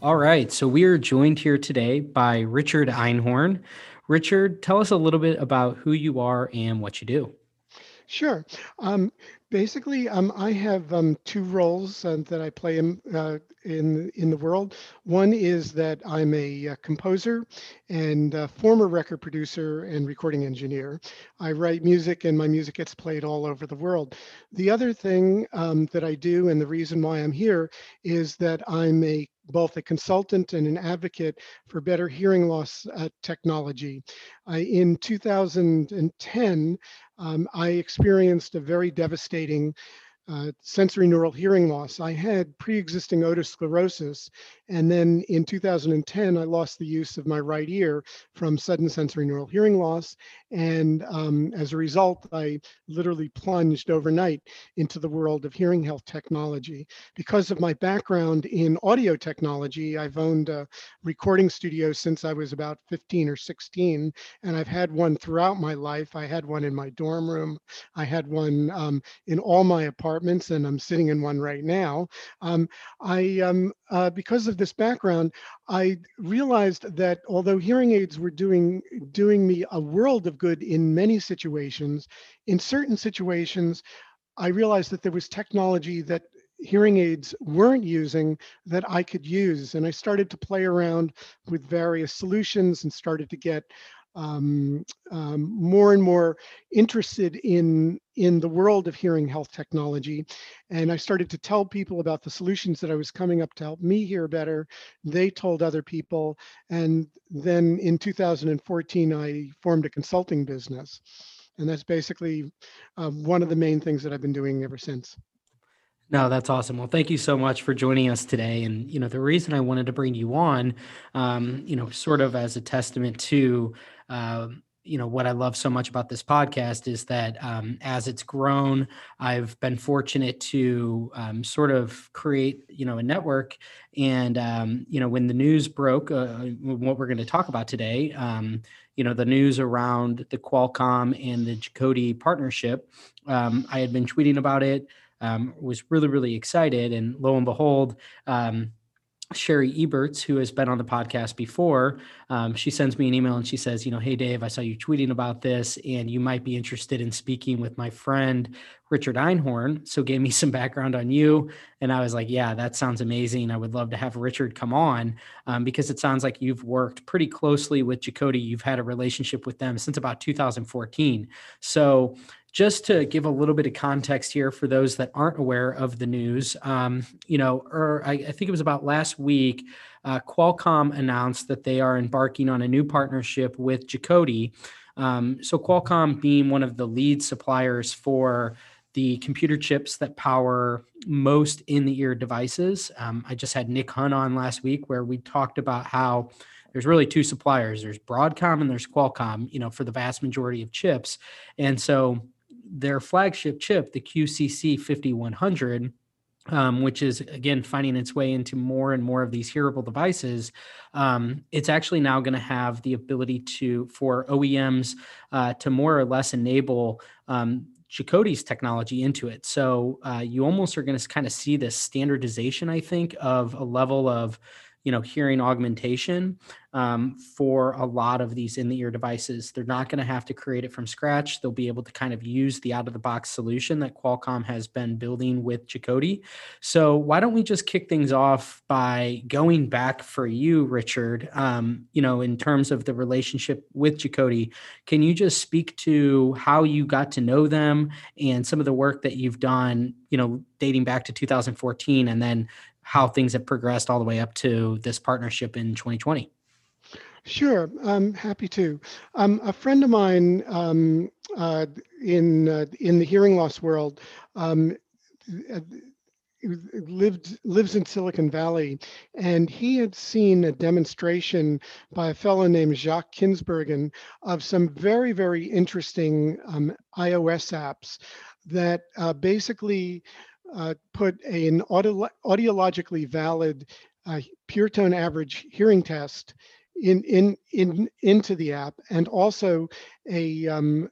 All right. So we are joined here today by Richard Einhorn. Richard, tell us a little bit about who you are and what you do. Sure. Um, basically, um, I have um, two roles uh, that I play in, uh, in in the world. One is that I'm a, uh, composer and a former record producer and recording engineer. I write music, and my music gets played all over the world. The other thing um, that I do, and the reason why I'm here, is that I'm a both a consultant and an advocate for better hearing loss uh, technology. I, in 2010, um, I experienced a very devastating uh, sensory neural hearing loss. I had pre-existing otosclerosis, and then in 2010, I lost the use of my right ear from sudden sensory neural hearing loss. And um, as a result, I literally plunged overnight into the world of hearing health technology. Because of my background in audio technology, I've owned a recording studio since I was about 15 or 16, and I've had one throughout my life. I had one in my dorm room. I had one um, in all my apartments, and I'm sitting in one right now. Um, I, um, uh, because of this background, I realized that although hearing aids were doing doing me a world of good in many situations, in certain situations, I realized that there was technology that hearing aids weren't using that I could use. And I started to play around with various solutions and started to get um, um, more and more interested in in the world of hearing health technology. And i started to tell people about the solutions that i was coming up to help me hear better. They told other people. And then in 2014 i formed a consulting business. And that's basically um, one of the main things that i've been doing ever since. No, that's awesome. Well, thank you so much for joining us today. And you know, the reason I wanted to bring you on, um, you know, sort of as a testament to um, you know what I love so much about this podcast is that um, as it's grown, I've been fortunate to um, sort of create you know a network. And um, you know when the news broke, uh, what we're going to talk about today, um, you know the news around the Qualcomm and the Jacoti partnership, um, I had been tweeting about it. Was really really excited, and lo and behold. Shari Eberts, who has been on the podcast before, um, she sends me an email and she says, you know, hey Dave, I saw you tweeting about this, and you might be interested in speaking with my friend Richard Einhorn. So gave me some background on you, and I was like, yeah, that sounds amazing. I would love to have Richard come on um, because it sounds like you've worked pretty closely with Jacoti. You've had a relationship with them since about 2014. So just to give a little bit of context here for those that aren't aware of the news, um, you know, or I, I, think it was about last week, uh, Qualcomm announced that they are embarking on a new partnership with Jacoti. Um, so Qualcomm being one of the lead suppliers for the computer chips that power most in the ear devices. Um, I just had Nick Hunt on last week where we talked about how there's really two suppliers there's broadcom and there's qualcomm you know for the vast majority of chips and so their flagship chip, the QCC 5100, um, which is again finding its way into more and more of these hearable devices, um, it's actually now going to have the ability to for OEMs uh, to more or less enable um, technology into it. So uh, you almost are going to kind of see this standardization, I think, of a level of you know hearing augmentation um, for a lot of these in the ear devices. They're not going to have to create it from scratch. They'll be able to kind of use the out of the box solution that qualcomm has been building with jacoti so why don't we just kick things off by going back for you richard um, you know in terms of the relationship with jacoti can you just speak to how you got to know them and some of the work that you've done you know dating back to 2014 and then how things have progressed all the way up to this partnership in 2020. Sure, I'm happy to. Um, a friend of mine um, uh, in uh, in the hearing loss world um, lived lives in Silicon Valley, and he had seen a demonstration by a fellow named Jacques Kinsbergen of some very very interesting um, iOS apps that uh, basically uh, put an audio, audiologically valid uh, pure tone average hearing test in in in into the app and also a um,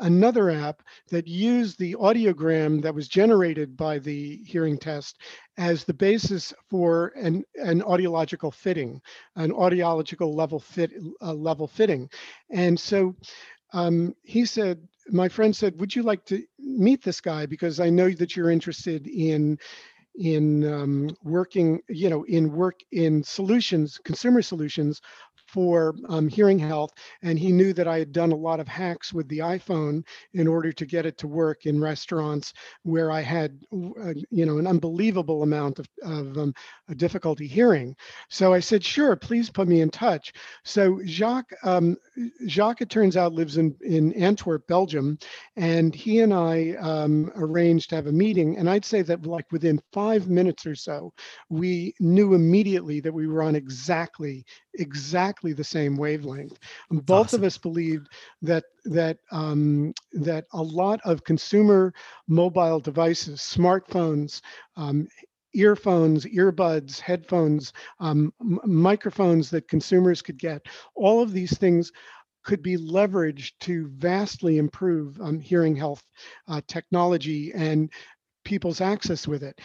another app that used the audiogram that was generated by the hearing test as the basis for an, an audiological fitting, an audiological level fit uh, level fitting. And so um, he said, my friend said, would you like to meet this guy? Because I know that you're interested in in um, working, you know, in work in solutions, consumer solutions for um, hearing health. And he knew that I had done a lot of hacks with the iPhone in order to get it to work in restaurants where I had, uh, you know, an unbelievable amount of, of um, difficulty hearing. So I said, sure, please put me in touch. So Jacques, um, Jacques, it turns out, lives in, in Antwerp, Belgium. And he and I um, arranged to have a meeting. And I'd say that like within five minutes or so, we knew immediately that we were on exactly, exactly the same wavelength. Both awesome. of us believed that that um, that a lot of consumer mobile devices, smartphones, um, earphones, earbuds, headphones, um, microphones that consumers could get, all of these things could be leveraged to vastly improve um, hearing health uh, technology and people's access with it.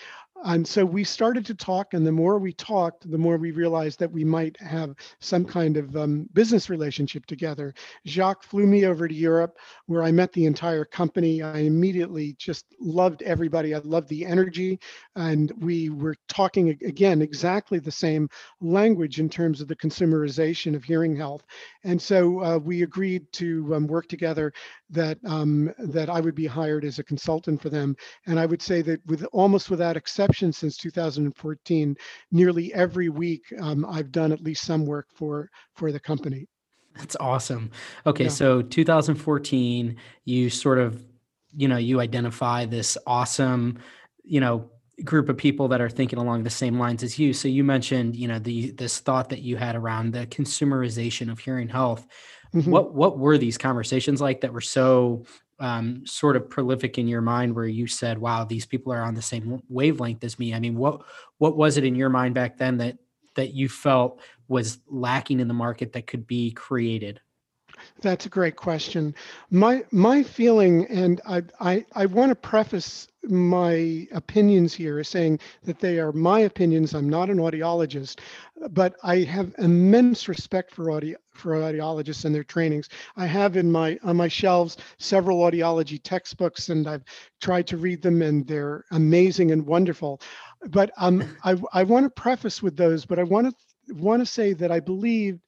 And so we started to talk, and the more we talked, the more we realized that we might have some kind of um, business relationship together. Jacques flew me over to Europe, where I met the entire company. I immediately just loved everybody. I loved the energy, and we were talking again exactly the same language in terms of the consumerization of hearing health. And so uh, we agreed to um, work together that um, that I would be hired as a consultant for them. And I would say that with almost without exception since 2014, nearly every week um, I've done at least some work for for the company. That's awesome. Okay, yeah. so 2014, you sort of, you know, you identify this awesome, you know, group of people that are thinking along the same lines as you. So you mentioned, you know, the this thought that you had around the consumerization of hearing health. Mm-hmm. What what were these conversations like that were so um, sort of prolific in your mind where you said, "Wow, these people are on the same wavelength as me"? I mean, what what was it in your mind back then that that you felt was lacking in the market that could be created? That's a great question. My my feeling, and I I, I want to preface my opinions here as saying that they are my opinions. I'm not an audiologist, but I have immense respect for audio for audiologists and their trainings. I have in my on my shelves several audiology textbooks, and I've tried to read them, and they're amazing and wonderful. But um, I I want to preface with those, but I want to want to say that I believe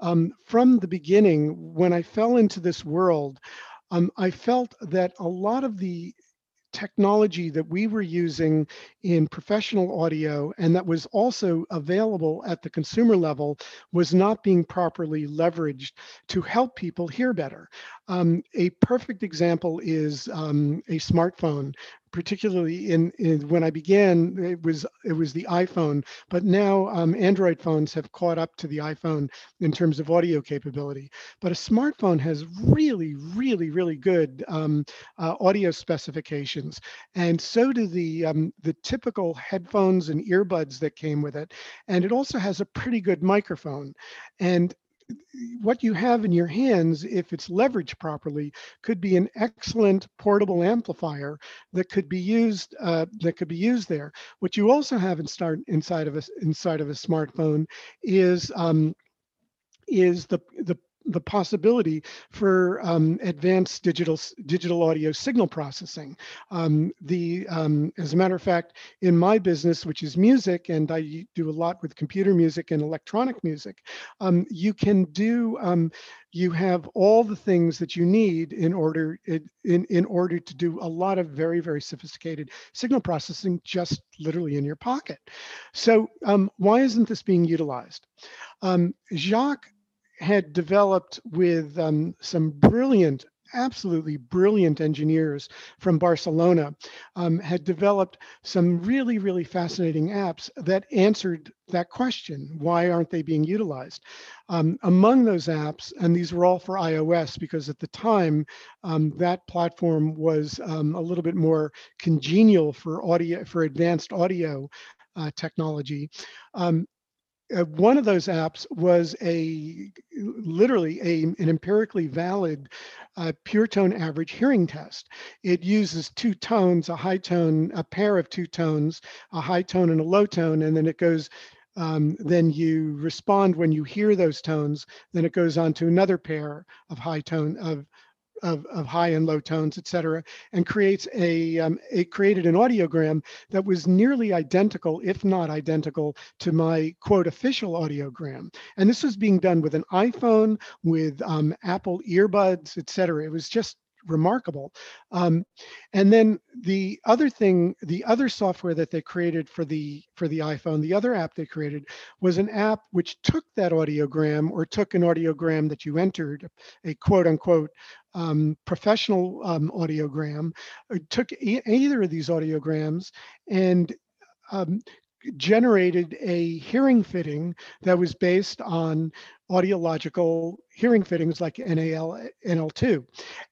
um, from the beginning, when I fell into this world, um, I felt that a lot of the technology that we were using in professional audio and that was also available at the consumer level was not being properly leveraged to help people hear better. Um, a perfect example is um, a smartphone particularly in, in, when I began, it was it was the iPhone, but now um, Android phones have caught up to the iPhone in terms of audio capability. But a smartphone has really, really, really good um, uh, audio specifications, and so do the um, the typical headphones and earbuds that came with it. And it also has a pretty good microphone. And what you have in your hands, if it's leveraged properly, could be an excellent portable amplifier that could be used uh, that could be used there. What you also have in start, inside of a inside of a smartphone is um, is the the the possibility for um, advanced digital digital audio signal processing. Um, the um, as a matter of fact, in my business, which is music, and I do a lot with computer music and electronic music, um, you can do um, you have all the things that you need in order in in order to do a lot of very very sophisticated signal processing just literally in your pocket. So um, why isn't this being utilized? Jacques had developed with um, some brilliant absolutely brilliant engineers from Barcelona um, had developed some really, really fascinating apps that answered that question why aren't they being utilized? Um, among those apps, and these were all for iOS because at the time um, that platform was um, a little bit more congenial for audio, for advanced audio uh, technology. Um, uh, one of those apps was a literally a, an empirically valid uh, pure tone average hearing test. It uses two tones, a high tone, a pair of two tones, a high tone and a low tone, and then it goes um, then you respond when you hear those tones, then it goes on to another pair of high tone of of, of high and low tones, et cetera, and creates a, um, it created an audiogram that was nearly identical, if not identical, to my quote official audiogram. And this was being done with an iPhone, with um, Apple earbuds, et cetera. It was just remarkable. Um, and then the other thing, the other software that they created for the for the iPhone, the other app they created was an app which took that audiogram or took an audiogram that you entered, a quote unquote um, professional um, audiogram, uh, took e either of these audiograms and um, generated a hearing fitting that was based on audiological hearing fittings like NAL, NL2.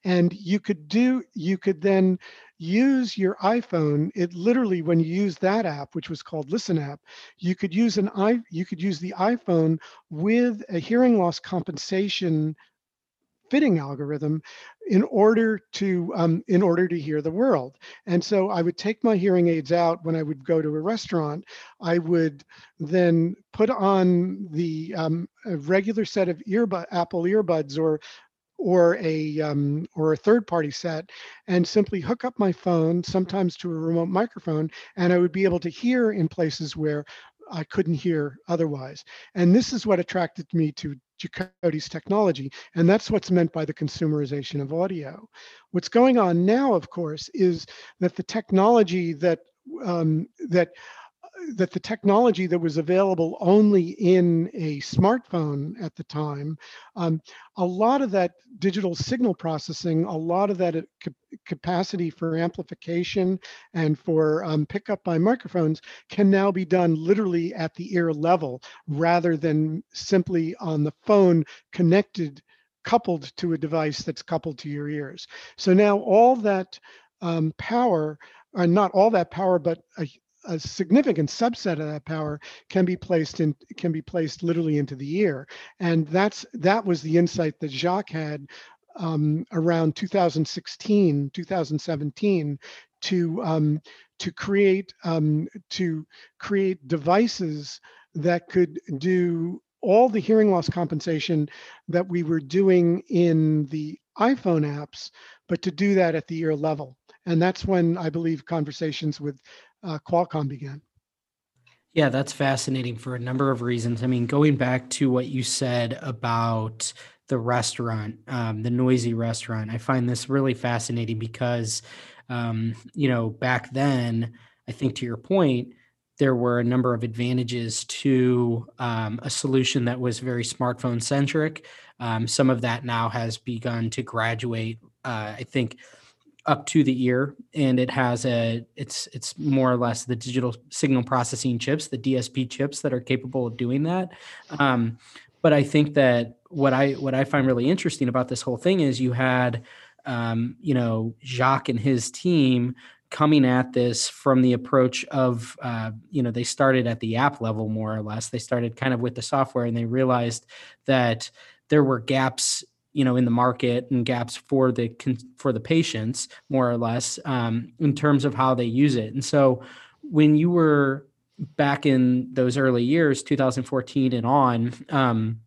And you could do, you could then use your iPhone. It literally, when you use that app, which was called Listen app, you could use an i, you could use the iPhone with a hearing loss compensation fitting algorithm in order to um, in order to hear the world. And so I would take my hearing aids out when I would go to a restaurant. I would then put on the um, regular set of earbud Apple earbuds or or a um, or a third party set and simply hook up my phone sometimes to a remote microphone and I would be able to hear in places where I couldn't hear otherwise. And this is what attracted me to Jacoti's technology. And that's what's meant by the consumerization of audio. What's going on now, of course, is that the technology that um, that that the technology that was available only in a smartphone at the time, um, a lot of that digital signal processing, a lot of that uh, capacity for amplification and for um, pickup by microphones can now be done literally at the ear level rather than simply on the phone connected coupled to a device that's coupled to your ears. So now all that um, power, or not all that power, but a, a significant subset of that power can be placed in can be placed literally into the ear and that's that was the insight that jacques had um, around 2016 2017 to um, to create um, to create devices that could do all the hearing loss compensation that we were doing in the iphone apps but to do that at the ear level. And that's when I believe conversations with uh, Qualcomm began. Yeah, that's fascinating for a number of reasons. I mean, going back to what you said about the restaurant, um, the noisy restaurant, I find this really fascinating because, um, you know, back then, I think to your point, there were a number of advantages to um, a solution that was very smartphone centric. Um, some of that now has begun to graduate. Uh, I think up to the ear and it has a it's it's more or less the digital signal processing chips the dsp chips that are capable of doing that. Um, but i think that what i what i find really interesting about this whole thing is you had um, you know jacques and his team coming at this from the approach of uh, you know they started at the app level more or less. They started kind of with the software and they realized that there were gaps you know in the market and gaps for the for the patients more or less um, in terms of how they use it. And so when you were back in those early years 2014 and on um,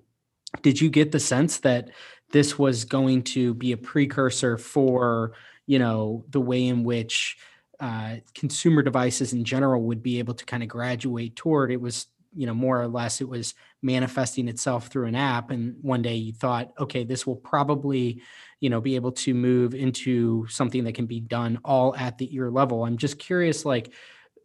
did you get the sense that this was going to be a precursor for you know the way in which uh, consumer devices in general would be able to kind of graduate toward? It was you know more or less it was manifesting itself through an app and one day you thought okay this will probably you know be able to move into something that can be done all at the ear level. I'm just curious like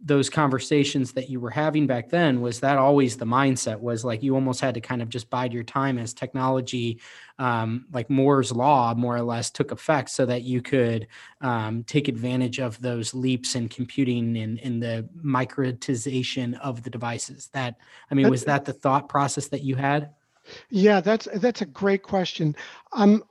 those conversations that you were having back then was that always the mindset was like you almost had to kind of just bide your time as technology um, like moore's law more or less took effect so that you could um, take advantage of those leaps in computing and in the microtization of the devices that i mean was that the thought process that you had Yeah, that's that's a great question. Um,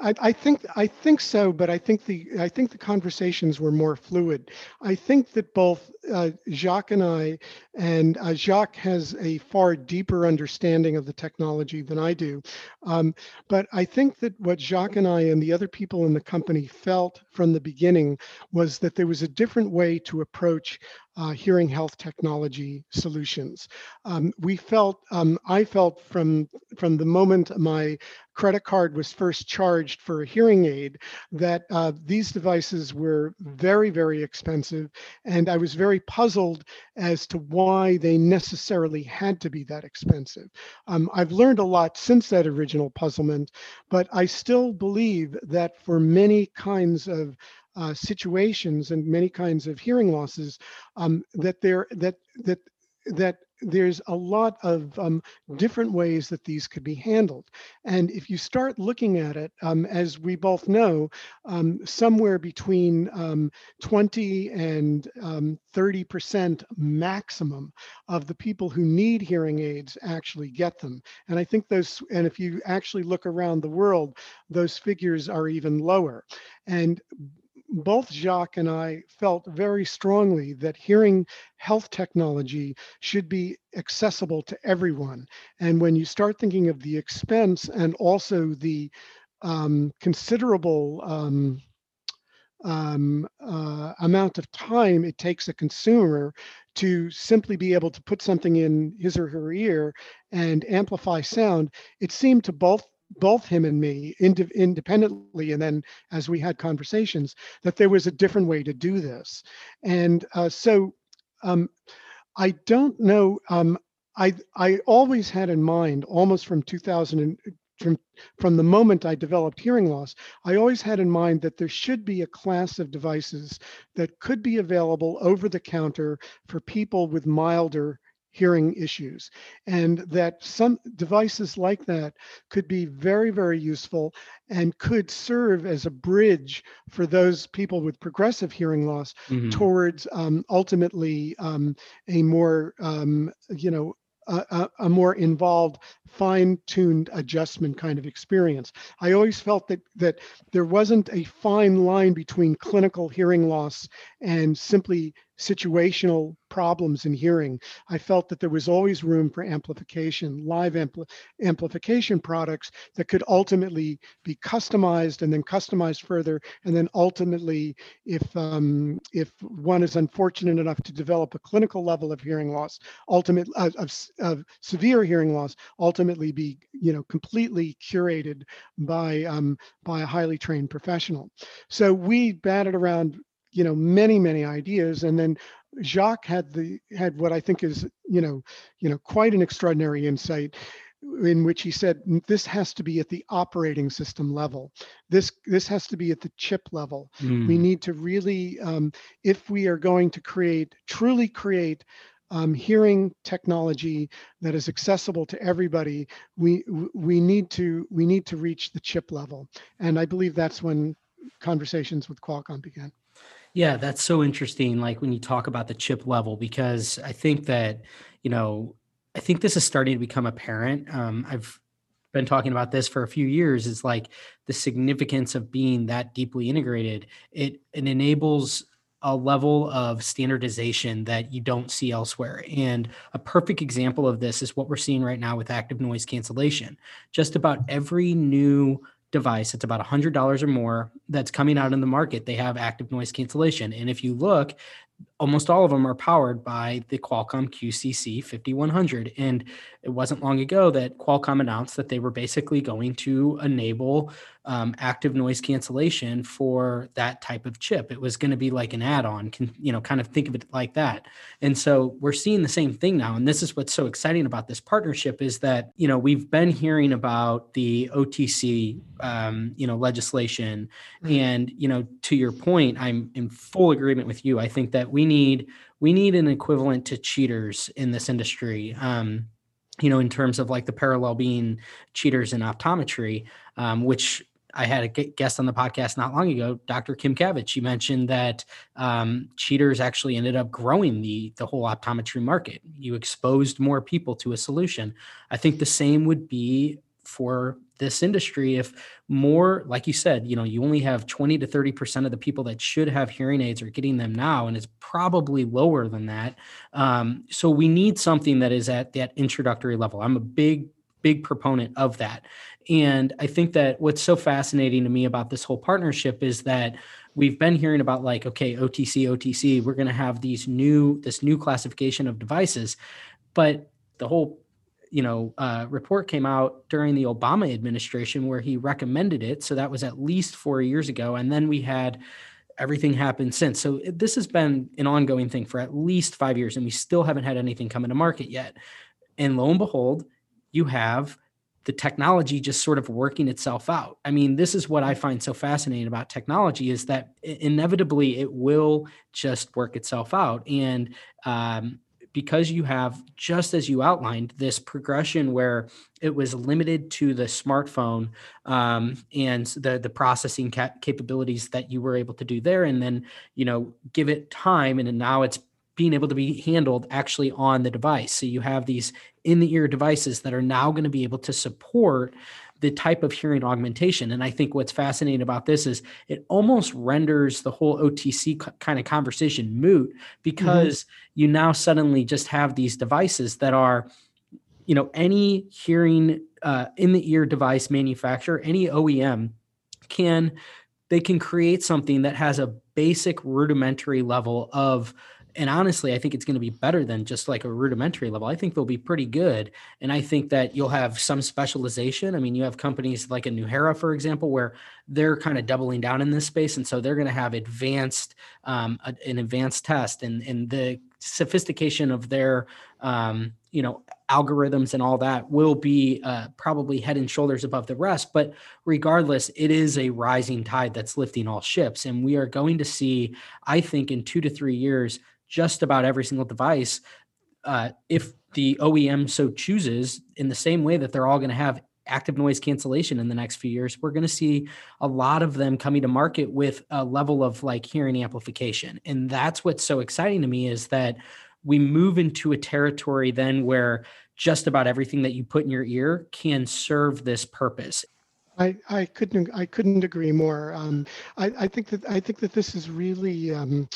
I, I think I think so, but I think the I think the conversations were more fluid. I think that both uh, Jacques and I, and uh, Jacques has a far deeper understanding of the technology than I do. Um, but I think that what Jacques and I and the other people in the company felt from the beginning was that there was a different way to approach uh, hearing health technology solutions. Um, we felt, um, I felt from from the moment my credit card was first charged for a hearing aid that uh, these devices were very, very expensive. And I was very puzzled as to why they necessarily had to be that expensive. Um, I've learned a lot since that original puzzlement, but I still believe that for many kinds of uh, situations and many kinds of hearing losses, um, that there that that that there's a lot of um, different ways that these could be handled. And if you start looking at it, um, as we both know, um, somewhere between um, 20 and 30% um, maximum of the people who need hearing aids actually get them. And I think those, and if you actually look around the world, those figures are even lower. And both Jacques and I felt very strongly that hearing health technology should be accessible to everyone. And when you start thinking of the expense and also the um, considerable um, um, uh, amount of time it takes a consumer to simply be able to put something in his or her ear and amplify sound, it seemed to both both him and me ind- independently and then as we had conversations that there was a different way to do this. And uh, so um, i don't know um, i i always had in mind almost from 2000 and from from the moment i developed hearing loss i always had in mind that there should be a class of devices that could be available over the counter for people with milder hearing issues and that some devices like that could be very very useful and could serve as a bridge for those people with progressive hearing loss mm-hmm. towards um, ultimately um, a more um, you know a, a, more involved fine-tuned adjustment kind of experience i always felt that that there wasn't a fine line between clinical hearing loss and simply situational problems in hearing. I felt that there was always room for amplification, live ampli- amplification products that could ultimately be customized and then customized further. And then ultimately, if um, if one is unfortunate enough to develop a clinical level of hearing loss, ultimate uh, of, of severe hearing loss, ultimately be you know completely curated by um, by a highly trained professional. So we batted around you know many many ideas and then jacques had the had what i think is you know you know quite an extraordinary insight in which he said this has to be at the operating system level. This this has to be at the chip level. Mm. we need to really um, if we are going to create truly create um, hearing technology that is accessible to everybody we we need to we need to reach the chip level. And i believe that's when conversations with qualcomm began yeah, that's so interesting. Like when you talk about the chip level, because I think that, you know, I think this is starting to become apparent. Um, I've been talking about this for a few years. Is like the significance of being that deeply integrated. It it enables a level of standardization that you don't see elsewhere. And a perfect example of this is what we're seeing right now with active noise cancellation. Just about every new device it's about $100 or more that's coming out in the market they have active noise cancellation. And if you look almost all of them are powered by the Qualcomm QCC 5100. And it wasn't long ago that Qualcomm announced that they were basically going to enable um, active noise cancellation for that type of chip. It was going to be like an add-on, you know, kind of think of it like that. And so we're seeing the same thing now. And this is what's so exciting about this partnership is that, you know, we've been hearing about the OTC, um, you know, legislation. Mm-hmm. And, you know, to your point, I'm in full agreement with you. I think that we need we need an equivalent to cheaters in this industry. Um, you know, in terms of like the parallel being cheaters in optometry, um, which I had a guest on the podcast not long ago, Dr. Kim Cavitt. She mentioned that um, cheaters actually ended up growing the the whole optometry market. You exposed more people to a solution. I think the same would be for this industry if more like you said you know you only have 20 to 30 percent of the people that should have hearing aids are getting them now and it's probably lower than that. Um, so we need something that is at that introductory level. I'm a big big proponent of that. And I think that what's so fascinating to me about this whole partnership is that we've been hearing about like okay OTC OTC we're going to have these new this new classification of devices. But the whole you know uh, report came out during the Obama administration where he recommended it so that was at least 4 years ago and then we had everything happened since so this has been an ongoing thing for at least 5 years and we still haven't had anything come into market yet and lo and behold you have the technology just sort of working itself out. I mean, this is what I find so fascinating about technology is that inevitably it will just work itself out. And um, because you have, just as you outlined, this progression where it was limited to the smartphone um, and the the processing cap- capabilities that you were able to do there, and then you know give it time, and now it's being able to be handled actually on the device. So you have these in the ear devices that are now going to be able to support the type of hearing augmentation. And I think what's fascinating about this is it almost renders the whole OTC kind of conversation moot mm-hmm. because mm-hmm. you now suddenly just have these devices that are, you know, any hearing uh, in the ear device manufacturer, any OEM can they can create something that has a basic rudimentary level of and honestly, I think it's going to be better than just like a rudimentary level. I think they'll be pretty good. And I think that you'll have some specialization. I mean, you have companies like a Nuheara, for example, where they're kind of doubling down in this space. And so they're going to have advanced, um, an advanced test and, and the sophistication of their, um, you know, algorithms and all that will be uh, probably head and shoulders above the rest. But regardless, it is a rising tide that's lifting all ships. And we are going to see, I think, in two to three years, just about every single device uh, if the OEM so chooses, in the same way that they're all going to have active noise cancellation in the next few years, we're going to see a lot of them coming to market with a level of like hearing amplification. And that's what's so exciting to me is that we move into a territory then where just about everything that you put in your ear can serve this purpose. I, I couldn't I couldn't agree more. Um, I, I think that I think that this is really um,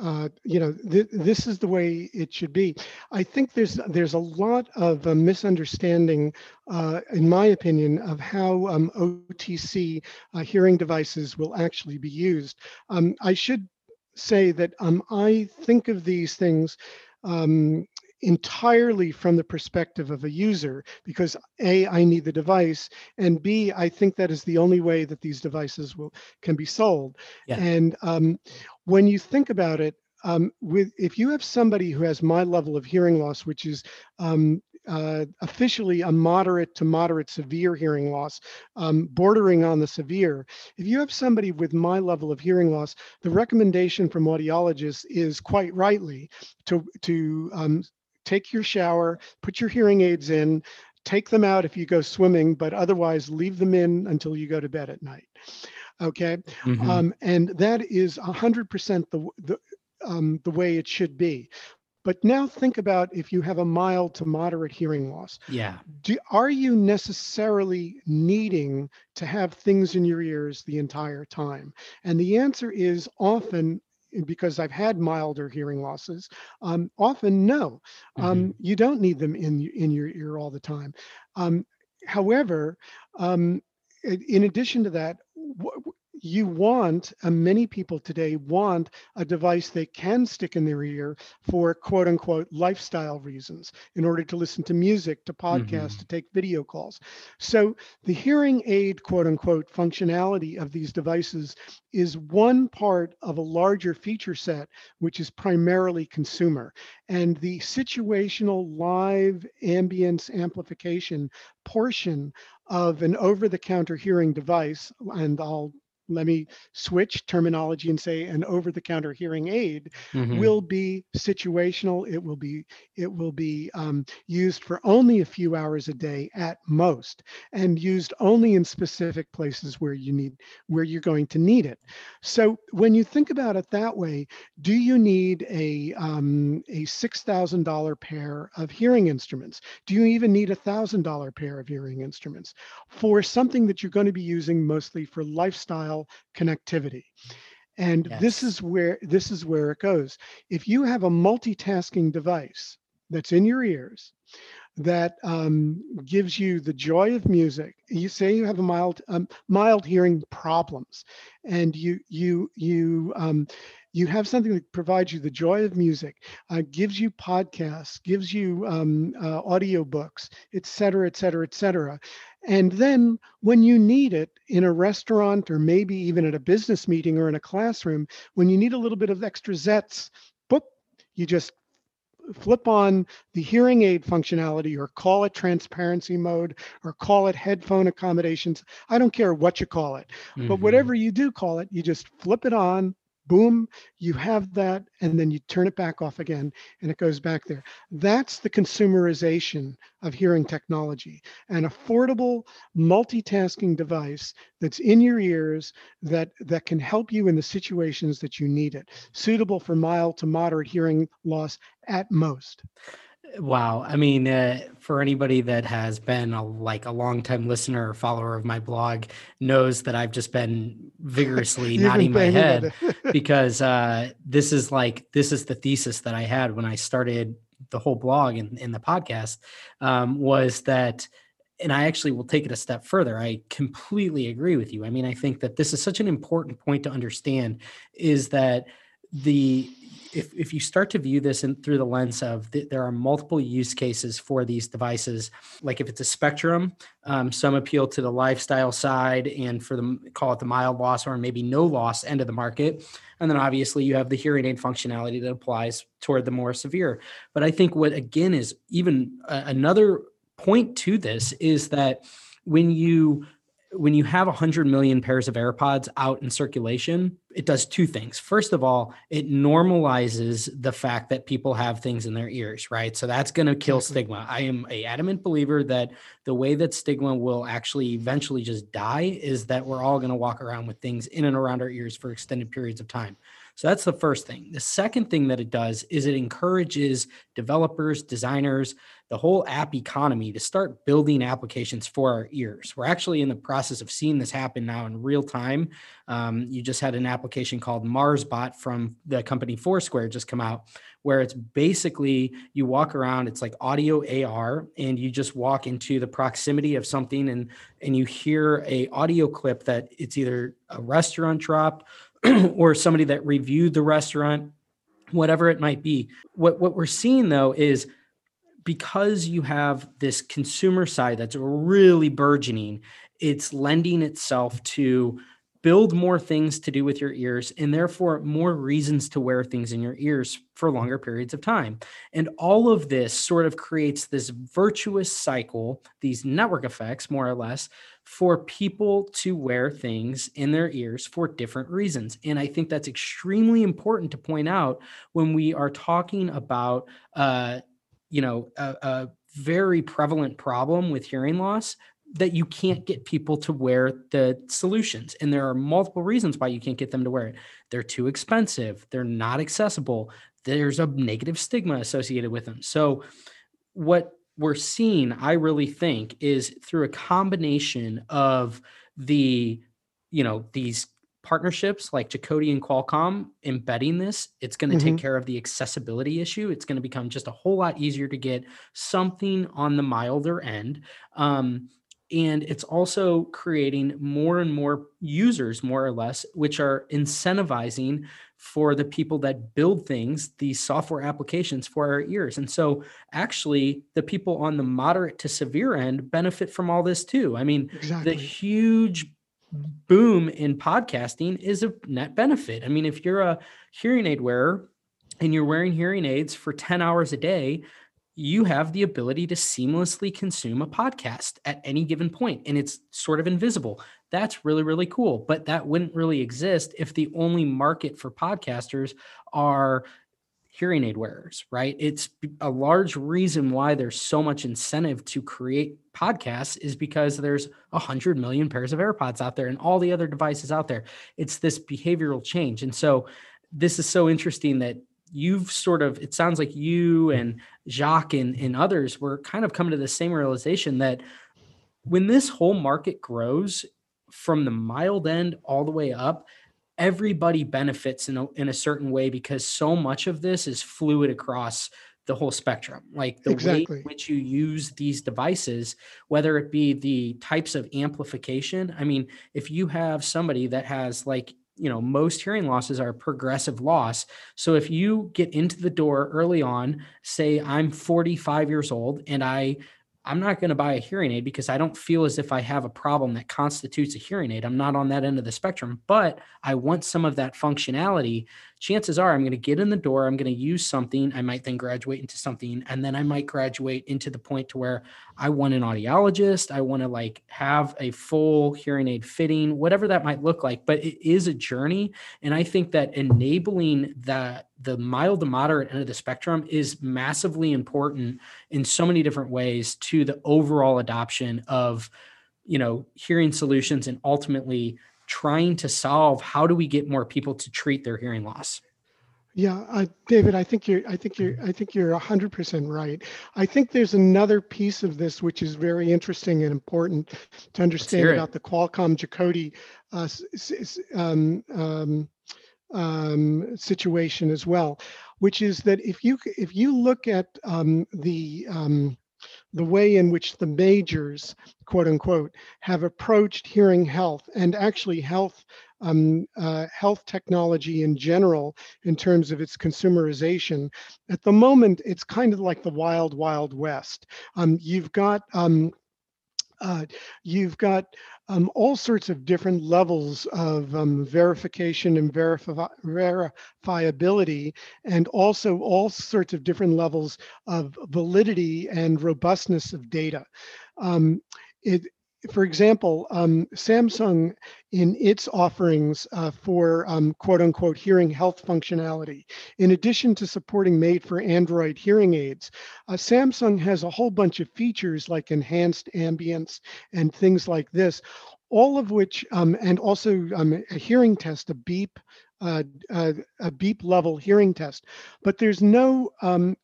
uh, you know, th- this is the way it should be. I think there's there's a lot of uh, misunderstanding, uh, in my opinion, of how um, OTC uh, hearing devices will actually be used. Um, I should say that um, I think of these things um, entirely from the perspective of a user because a i need the device and b i think that is the only way that these devices will can be sold yeah. and um, when you think about it um, with if you have somebody who has my level of hearing loss which is um, uh, officially a moderate to moderate severe hearing loss, um, bordering on the severe. If you have somebody with my level of hearing loss, the recommendation from audiologists is quite rightly to to um, take your shower, put your hearing aids in, take them out if you go swimming, but otherwise leave them in until you go to bed at night. Okay, mm-hmm. um, and that is hundred percent the the um, the way it should be. But now think about if you have a mild to moderate hearing loss. Yeah. Do, are you necessarily needing to have things in your ears the entire time? And the answer is often because I've had milder hearing losses, um, often no, um, mm-hmm. you don't need them in in your ear all the time. Um, however, um, in addition to that, you want, and many people today want a device they can stick in their ear for quote unquote lifestyle reasons in order to listen to music, to podcasts, mm-hmm. to take video calls. So the hearing aid quote unquote functionality of these devices is one part of a larger feature set, which is primarily consumer. And the situational live ambience amplification portion of an over the counter hearing device, and I'll let me switch terminology and say an over-the-counter hearing aid Mhm. will be situational. It will be it will be um, used for only a few hours a day at most, and used only in specific places where you need where you're going to need it. So when you think about it that way, do you need a um, a six thousand dollar pair of hearing instruments? Do you even need a thousand dollar pair of hearing instruments for something that you're going to be using mostly for lifestyle connectivity? And this is where this is where it goes. If you have a multitasking device that's in your ears that um, gives you the joy of music, you say you have a mild um, mild hearing problems, and you you you um, you have something that provides you the joy of music, uh, gives you podcasts, gives you um, uh, audio books, et cetera, et cetera, et cetera. And then when you need it in a restaurant or maybe even at a business meeting or in a classroom, when you need a little bit of extra zets, boop, you just flip on the hearing aid functionality or call it transparency mode or call it headphone accommodations. I don't care what you call it, but Mhm. whatever you do call it, you just flip it on, boom, you have that, and then you turn it back off again and it goes back there. That's the consumerization of hearing technology, an affordable multitasking device that's in your ears that, that can help you in the situations that you need it, suitable for mild to moderate hearing loss at most. Wow. I mean, uh, for anybody that has been a, like a longtime listener or follower of my blog knows that I've just been vigorously nodding my head because uh, this is like this is the thesis that I had when I started the whole blog and, and the podcast um, was that, and I actually will take it a step further. I completely agree with you. I mean, I think that this is such an important point to understand is that the if, if you start to view this in, through the lens of th- there are multiple use cases for these devices, like if it's a spectrum, um, some appeal to the lifestyle side and for the call it the mild loss or maybe no loss end of the market. And then obviously you have the hearing aid functionality that applies toward the more severe. But I think what again is even a- another point to this is that when you when you have 100 million pairs of AirPods out in circulation, it does two things. First of all, it normalizes the fact that people have things in their ears, right? So that's going to kill stigma. I am a adamant believer that the way that stigma will actually eventually just die is that we're all going to walk around with things in and around our ears for extended periods of time. So that's the first thing. The second thing that it does is it encourages developers, designers, the whole app economy to start building applications for our ears. We're actually in the process of seeing this happen now in real time. Um, you just had an application called MarsBot from the company Foursquare just come out, where it's basically you walk around, it's like audio AR, and you just walk into the proximity of something and and you hear a audio clip that it's either a restaurant dropped or somebody that reviewed the restaurant, whatever it might be. What what we're seeing though is because you have this consumer side that's really burgeoning, it's lending itself to build more things to do with your ears and therefore more reasons to wear things in your ears for longer periods of time. And all of this sort of creates this virtuous cycle, these network effects, more or less, for people to wear things in their ears for different reasons. And I think that's extremely important to point out when we are talking about, uh, you know, a, a very prevalent problem with hearing loss that you can't get people to wear the solutions. And there are multiple reasons why you can't get them to wear it. They're too expensive, they're not accessible, there's a negative stigma associated with them. So, what we're seeing, I really think, is through a combination of the, you know, these partnerships like Jacoti and Qualcomm embedding this, it's going to take Mhm. care of the accessibility issue. It's going to become just a whole lot easier to get something on the milder end. Um, and it's also creating more and more users, more or less, which are incentivizing for the people that build things, the software applications for our ears. And so, actually, the people on the moderate to severe end benefit from all this too. I mean, the huge boom in podcasting is a net benefit. I mean, if you're a hearing aid wearer and you're wearing hearing aids for 10 hours a day, you have the ability to seamlessly consume a podcast at any given point and it's sort of invisible. That's really, really cool. But that wouldn't really exist if the only market for podcasters are hearing aid wearers, right? It's a large reason why there's so much incentive to create podcasts is because there's a hundred million pairs of AirPods out there and all the other devices out there. It's this behavioral change. And so this is so interesting that you've sort of it sounds like you and Jacques and, and others were kind of coming to the same realization that when this whole market grows from the mild end all the way up, everybody benefits in a, in a certain way because so much of this is fluid across the whole spectrum like the Exactly. way in which you use these devices whether it be the types of amplification i mean if you have somebody that has like you know most hearing losses are progressive loss. So if you get into the door early on say i'm 45 years old and i i'm not going to buy a hearing aid because i don't feel as if i have a problem that constitutes a hearing aid. I'm not on that end of the spectrum but i want some of that functionality chances are i'm going to get in the door i'm going to use something i might then graduate into something and then i might graduate into the point to where i want an audiologist i want to like have a full hearing aid fitting whatever that might look like but it is a journey and i think that enabling that the mild to moderate end of the spectrum is massively important in so many different ways to the overall adoption of you know hearing solutions and ultimately trying to solve how do we get more people to treat their hearing loss Yeah, uh, David, I think you're, I think you're, I think you're hundred percent right. I think there's another piece of this which is very interesting and important to understand about the Qualcomm Jacoti uh, um, um, um, situation as well, which is that if you if you look at um, the um, the way in which the majors, quote unquote, have approached hearing health and actually health um, uh, health technology in general in terms of its consumerization. At the moment, it's kind of like the wild, wild west. Um, you've got um, uh, you've got um, all sorts of different levels of um, verification and verifi- verifiability, and also all sorts of different levels of validity and robustness of data. Um, it, for example, um, Samsung in its offerings uh, for um, quote unquote hearing health functionality, in addition to supporting made for Android hearing aids, uh, Samsung has a whole bunch of features like enhanced ambience and things like this, all of which, um, and also um, a hearing test, a beep, uh, uh, a beep level hearing test. But there's no um,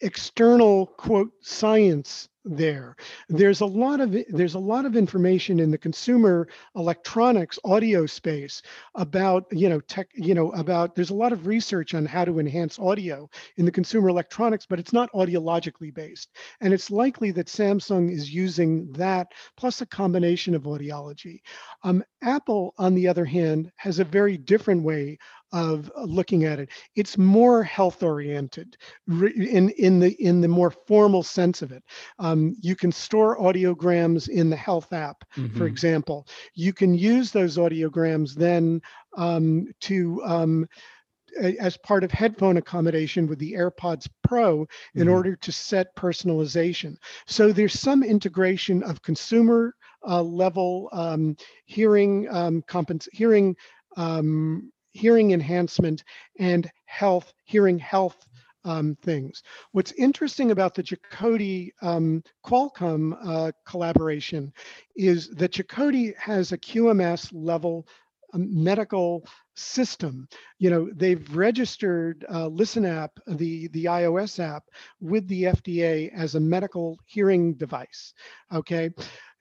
external quote science there. There's a lot of there's a lot of information in the consumer electronics audio space about you know tech you know about there's a lot of research on how to enhance audio in the consumer electronics but it's not audiologically based. And it's likely that samsung is using that plus a combination of audiology. Um, apple on the other hand has a very different way of uh, looking at it it's more health oriented in in the in the more formal sense of it um, you can store audiograms in the health app for Mhm. example you can use those audiograms then um, to um, as part of headphone accommodation with the AirPods Pro in Mhm. order to set personalization. So there's some integration of consumer uh, level um, hearing um, compens- hearing um, hearing enhancement and health hearing health um, things. What's interesting about the Jacoti um, Qualcomm uh, collaboration is that Jacoti has a QMS level um, medical system. You know, they've registered uh, Listen app, the the iOS app, with the FDA as a medical hearing device. Okay.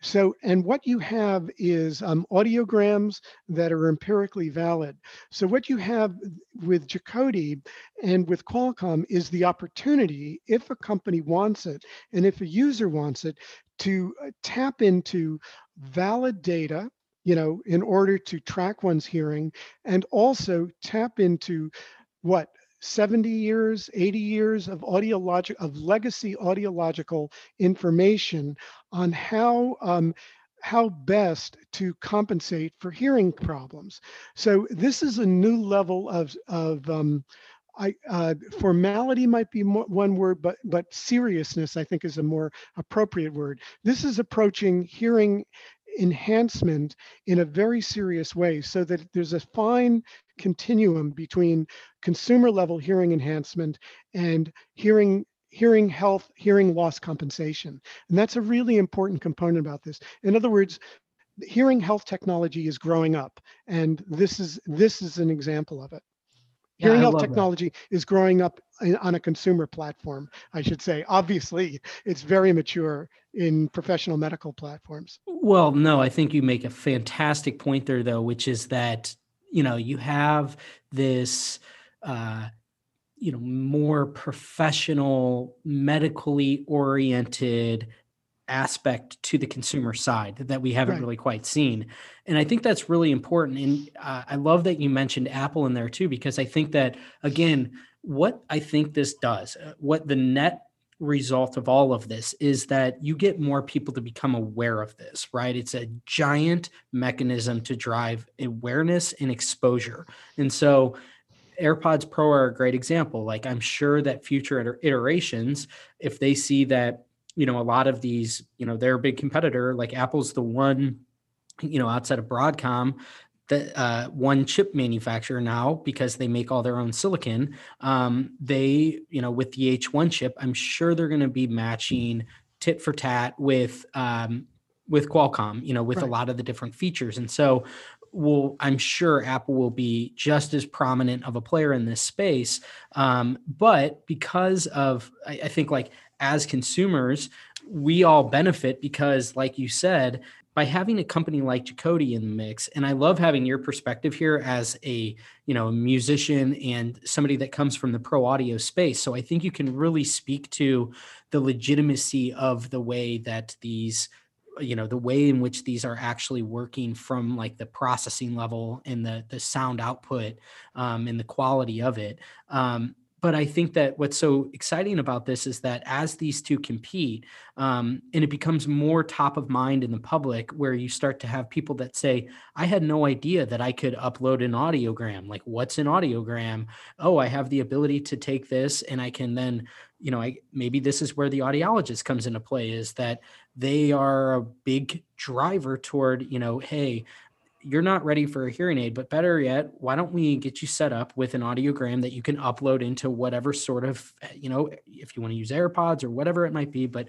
So, and what you have is um, audiograms that are empirically valid. So, what you have with Jacoti and with Qualcomm is the opportunity, if a company wants it and if a user wants it, to uh, tap into valid data you know, in order to track one's hearing and also tap into what 70 years, 80 years of audiologic of legacy audiological information on how um, how best to compensate for hearing problems. So this is a new level of of um, I uh, formality might be mo- one word, but but seriousness I think is a more appropriate word. This is approaching hearing enhancement in a very serious way, so that there's a fine continuum between consumer level hearing enhancement and hearing hearing health, hearing loss compensation. And that's a really important component about this. In other words, hearing health technology is growing up and this is this is an example of it. Hearing I health technology is growing up in- on a consumer platform, I should say. Obviously, it's very mature in professional medical platforms. Well, no, I think you make a fantastic point there, though, which is that you know you have this, uh, you know, more professional, medically oriented aspect to the consumer side that we haven't Right. really quite seen, and I think that's really important. And uh, I love that you mentioned Apple in there too, because I think that again, what I think this does, uh, what the net result of all of this is that you get more people to become aware of this, right? It's a giant mechanism to drive awareness and exposure. And so AirPods Pro are a great example. Like I'm sure that future iterations, if they see that, you know, a lot of these, you know, their big competitor, like Apple's the one, you know, outside of Broadcom, the uh, one chip manufacturer now because they make all their own silicon. Um, they, you know, with the H1 chip, I'm sure they're going to be matching tit for tat with um, with Qualcomm, you know, with a lot of the different features. And so, will I'm sure Apple will be just as prominent of a player in this space. Um, but because of, I, I think, like as consumers, we all benefit because, like you said, by having a company like Jacoti in the mix, and I love having your perspective here as a you know musician and somebody that comes from the pro audio space. So I think you can really speak to the legitimacy of the way that these you know the way in which these are actually working from like the processing level and the the sound output um, and the quality of it um, but i think that what's so exciting about this is that as these two compete um, and it becomes more top of mind in the public where you start to have people that say i had no idea that i could upload an audiogram. Like what's an audiogram? Oh i have the ability to take this and i can then you know i maybe this is where the audiologist comes into play is that they are a big driver toward you know hey you're not ready for a hearing aid but better yet why don't we get you set up with an audiogram that you can upload into whatever sort of eh, you know if you want to use airpods or whatever it might be but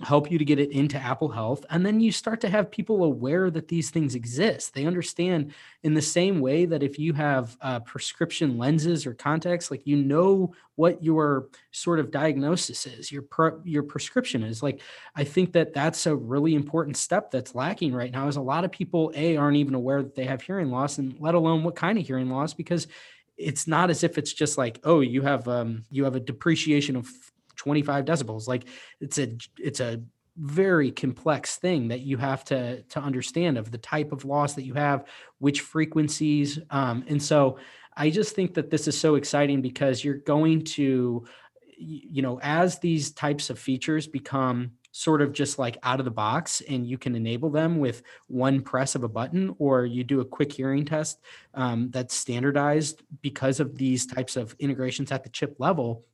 help you to get it into Apple Health. And then you start to have people aware that these things exist. They understand in the same way that if you have uh, prescription lenses or contacts, like you know what your sort of diagnosis is, your your prescription is. Like I think that that's a really important step that's lacking right now. Is a lot of people a aren't even aware that they have hearing loss, and let alone what kind of hearing loss because it's not as if it's just like oh you have um you have a depreciation of 25 decibels. Like it's a it's a very complex thing that you have to to understand of the type of loss that you have which frequencies um, and so i just think that this is so exciting because you're going to you know as these types of features become sort of just like out of the box and you can enable them with one press of a button or you do a quick hearing test um, that's standardized because of these types of integrations at the chip level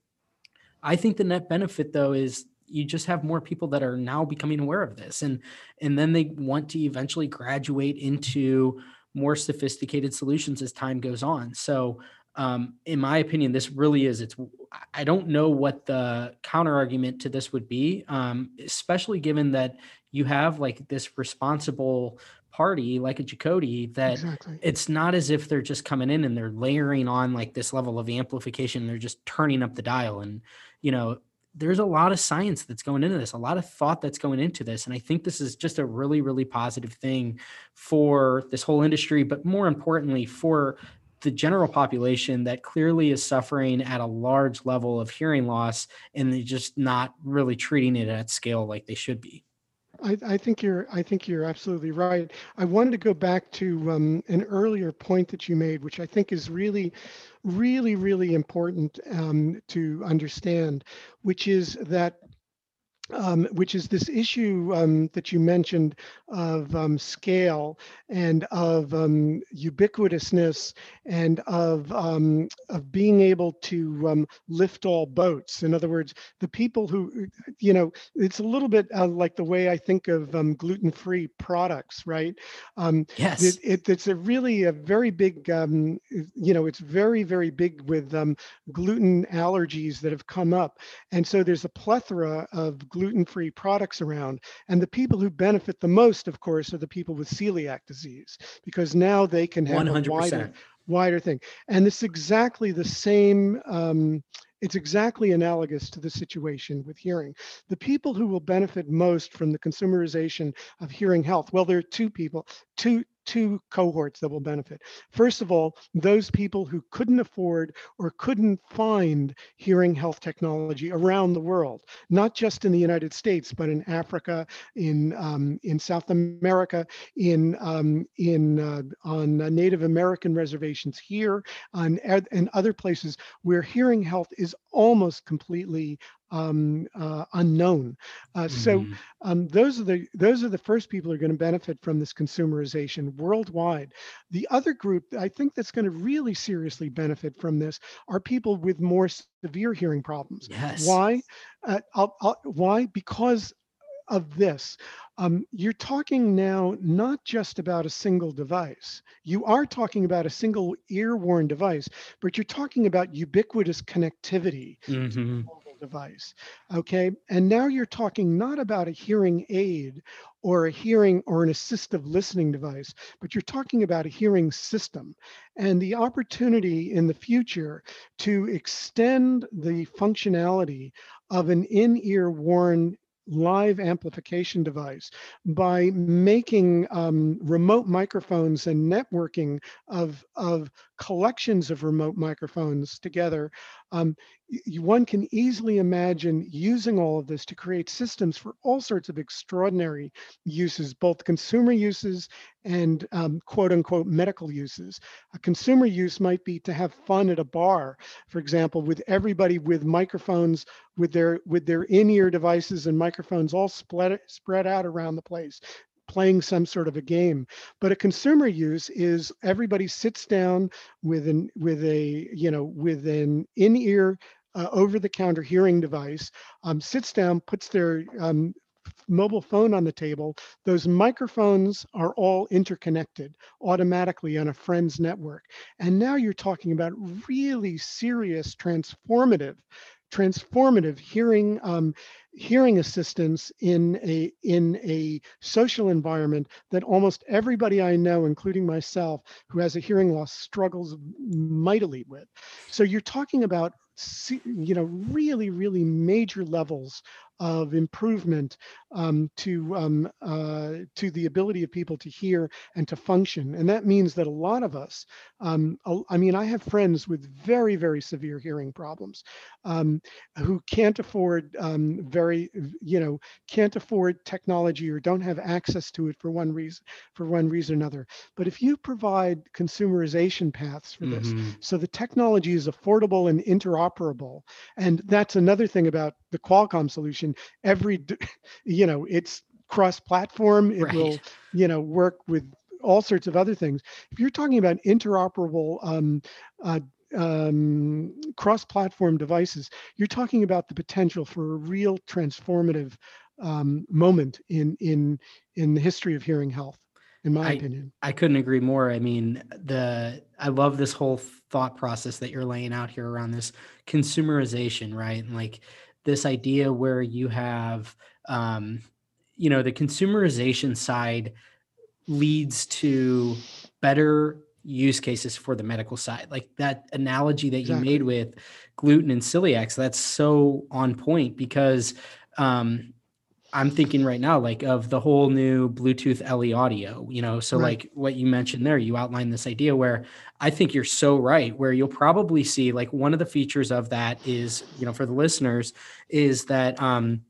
I think the net benefit though is you just have more people that are now becoming aware of this and and then they want to eventually graduate into more sophisticated solutions as time goes on. So um, in my opinion, this really is it's I don't know what the counter argument to this would be, um, especially given that you have like this responsible party like a Jacoti that Exactly. it's not as if they're just coming in and they're layering on like this level of amplification. They're just turning up the dial. And, you know, there's a lot of science that's going into this, a lot of thought that's going into this. And I think this is just a really, really positive thing for this whole industry, but more importantly, for the general population that clearly is suffering at a large level of hearing loss and they're just not really treating it at scale like they should be. I, I think you're I think you're absolutely right. I wanted to go back to um, an earlier point that you made, which I think is really, really, really important um, to understand, which is that um, which is this issue um, that you mentioned of um, scale and of um, ubiquitousness and of um, of being able to um, lift all boats. In other words, the people who, you know, it's a little bit uh, like the way I think of gluten-free products, right? Yes. It, it, it's a really a very big, you know, it's very very big with gluten allergies that have come up, and so there's a plethora of gluten-free products around. And the people who benefit the most, of course, are the people with celiac disease, because now they can have 100%. a wider, wider thing. And it's exactly the same, um, it's exactly analogous to the situation with hearing. The people who will benefit most from the consumerization of hearing health, well, there are two people, two, two cohorts that will benefit. First of all, those people who couldn't afford or couldn't find hearing health technology around the world, not just in the United States, but in Africa, in um, in South America, in um, in uh, on Native American reservations here, on and other places where hearing health is almost completely um, uh, unknown. Uh, mm-hmm. So um, those are the those are the first people who are going to benefit from this consumerization worldwide. The other group I think that's going to really seriously benefit from this are people with more severe hearing problems. Yes. Why? Uh, I'll, I'll, why? Because of this. Um, you're talking now not just about a single device. You are talking about a single ear-worn device, but you're talking about ubiquitous connectivity mm-hmm device. Okay. And now you're talking not about a hearing aid or a hearing or an assistive listening device, but you're talking about a hearing system and the opportunity in the future to extend the functionality of an in ear worn live amplification device by making um, remote microphones and networking of, of collections of remote microphones together um, one can easily imagine using all of this to create systems for all sorts of extraordinary uses, both consumer uses and um, quote unquote medical uses. A consumer use might be to have fun at a bar, for example, with everybody with microphones with their with their in-ear devices and microphones all spread spread out around the place playing some sort of a game. But a consumer use is everybody sits down with an with a you know with an in-ear uh, over-the-counter hearing device, um, sits down, puts their um, mobile phone on the table, those microphones are all interconnected automatically on a friend's network. And now you're talking about really serious transformative transformative hearing um, hearing assistance in a in a social environment that almost everybody I know, including myself, who has a hearing loss, struggles mightily with. So you're talking about you know really really major levels of improvement um, to um, uh, to the ability of people to hear and to function. And that means that a lot of us, um, I mean, I have friends with very, very severe hearing problems um, who can't afford um, very, you know, can't afford technology or don't have access to it for one reason, for one reason or another. But if you provide consumerization paths for this, mm-hmm. so the technology is affordable and interoperable, and that's another thing about the Qualcomm solution. Every you know, it's cross-platform. It right. will, you know, work with all sorts of other things. If you're talking about interoperable um, uh, um, cross-platform devices, you're talking about the potential for a real transformative um, moment in in in the history of hearing health. In my I, opinion, I couldn't agree more. I mean, the I love this whole thought process that you're laying out here around this consumerization, right? And like this idea where you have um, you know the consumerization side leads to better use cases for the medical side like that analogy that exactly. you made with gluten and celiacs that's so on point because um, i'm thinking right now like of the whole new bluetooth le audio you know so right. like what you mentioned there you outlined this idea where i think you're so right where you'll probably see like one of the features of that is you know for the listeners is that um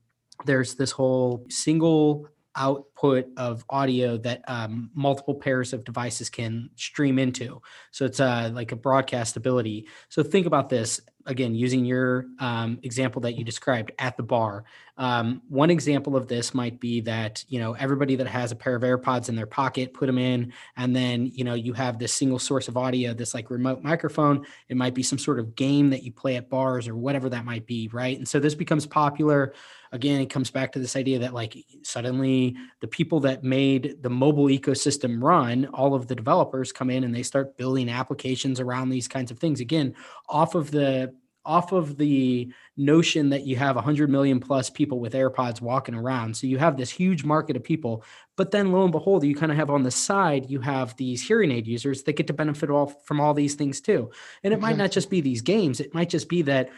there's this whole single output of audio that um, multiple pairs of devices can stream into. So it's uh, like a broadcast ability. So think about this again, using your um, example that you described at the bar. Um, one example of this might be that you know everybody that has a pair of AirPods in their pocket, put them in, and then you know you have this single source of audio, this like remote microphone. It might be some sort of game that you play at bars or whatever that might be, right? And so this becomes popular again, it comes back to this idea that like suddenly the people that made the mobile ecosystem run, all of the developers come in and they start building applications around these kinds of things. Again, off of the off of the notion that you have 100 million plus people with AirPods walking around. So you have this huge market of people, but then lo and behold, you kind of have on the side, you have these hearing aid users that get to benefit all from all these things too. And it exactly. might not just be these games, it might just be that